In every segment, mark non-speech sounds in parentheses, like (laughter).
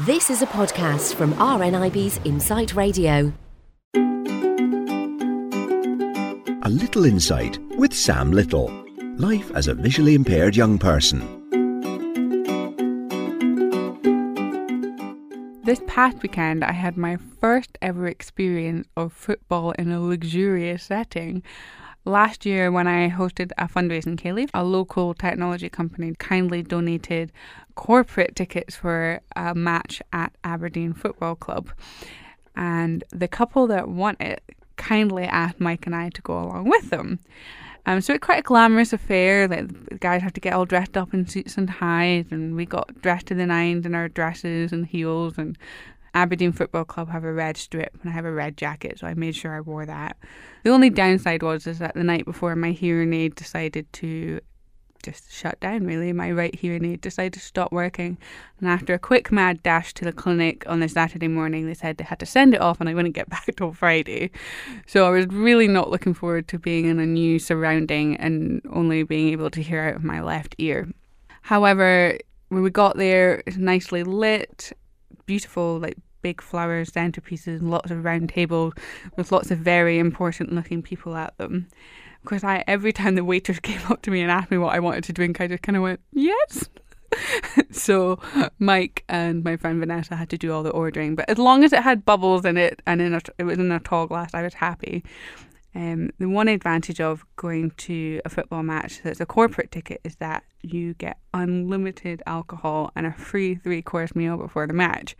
This is a podcast from RNIB's Insight Radio. A Little Insight with Sam Little. Life as a visually impaired young person. This past weekend, I had my first ever experience of football in a luxurious setting. Last year, when I hosted a fundraising ceilidh, a local technology company kindly donated corporate tickets for a match at Aberdeen Football Club. And the couple that won it kindly asked Mike and I to go along with them. Um, so it's quite a glamorous affair. Like the guys have to get all dressed up in suits and ties, and we got dressed to the nines in our dresses and heels, and Aberdeen Football Club have a red strip and I have a red jacket, so I made sure I wore that. The only mm. downside was is that the night before my hearing aid decided to just shut down really. My right hearing aid decided to stop working. And after a quick mad dash to the clinic on the Saturday morning, they said they had to send it off and I wouldn't get (laughs) back till Friday. So I was really not looking forward to being in a new surrounding and only being able to hear out of my left ear. However, when we got there, it's nicely lit beautiful like big flowers centerpieces and lots of round tables with lots of very important looking people at them. Of course, I every time the waiters (laughs) came up to me and asked me what I wanted to drink, I just kind of went yes. (laughs) so Mike and my friend Vanessa had to do all the ordering, but as long as it had bubbles in it and in a, it was in a tall glass, I was happy. Um, the one advantage of going to a football match that's a corporate ticket is that you get unlimited alcohol and a free three course meal before the match.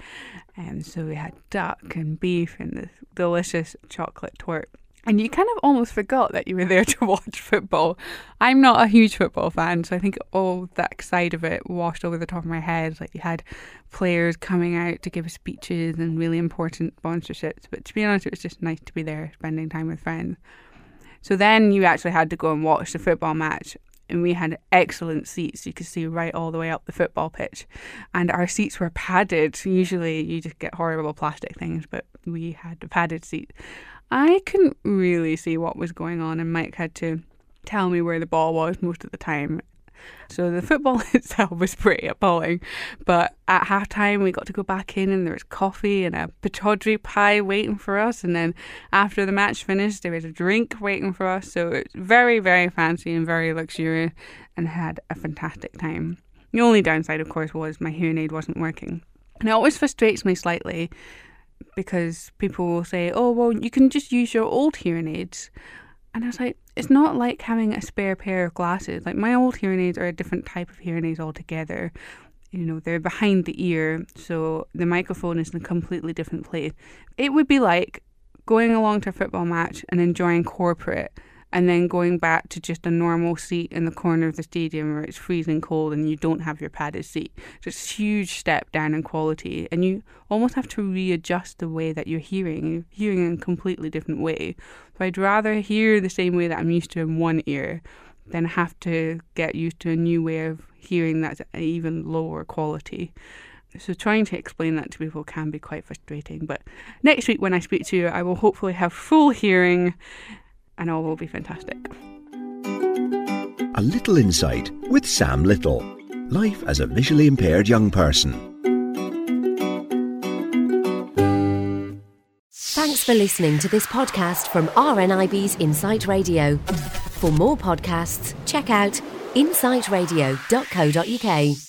And um, so we had duck and beef and this delicious chocolate torte and you kind of almost forgot that you were there (laughs) to watch football. I'm not a huge football fan, so I think all that side of it washed over the top of my head. Like you had players coming out to give speeches and really important sponsorships. But to be honest, it was just nice to be there spending time with friends. So then you actually had to go and watch the football match. And we had excellent seats. You could see right all the way up the football pitch. And our seats were padded. Usually you just get horrible plastic things, but we had a padded seat. I couldn't really see what was going on, and Mike had to tell me where the ball was most of the time. So the football (laughs) itself was pretty appalling. But at halftime, we got to go back in, and there was coffee and a Pittodrie pie waiting for us. And then after the match finished, there was a drink waiting for us. So it was very, very fancy and very luxurious, and had a fantastic time. The only downside, of course, was my hearing aid wasn't working. And it always frustrates me slightly because people will say, oh, well, you can just use your old hearing aids. And I was like, it's not like having a spare pair of glasses. Like, my old hearing aids are a different type of hearing aids altogether. You know, they're behind the ear, so the microphone is in a completely different place. It would be like going along to a football match and enjoying corporate and then going back to just a normal seat in the corner of the stadium where it's freezing cold and you don't have your padded seat. Just huge step down in quality, and you almost have to readjust the way that you're hearing. You're hearing in a completely different way. So I'd rather hear the same way that I'm used to in one ear than have to get used to a new way of hearing that's even lower quality. So trying to explain that to people can be quite frustrating. But next week when I speak to you, I will hopefully have full hearing and all will be fantastic. A Little Insight with Sam Little. Life as a visually impaired young person. Thanks for listening to this podcast from RNIB's Insight Radio. For more podcasts, check out insightradio.co.uk.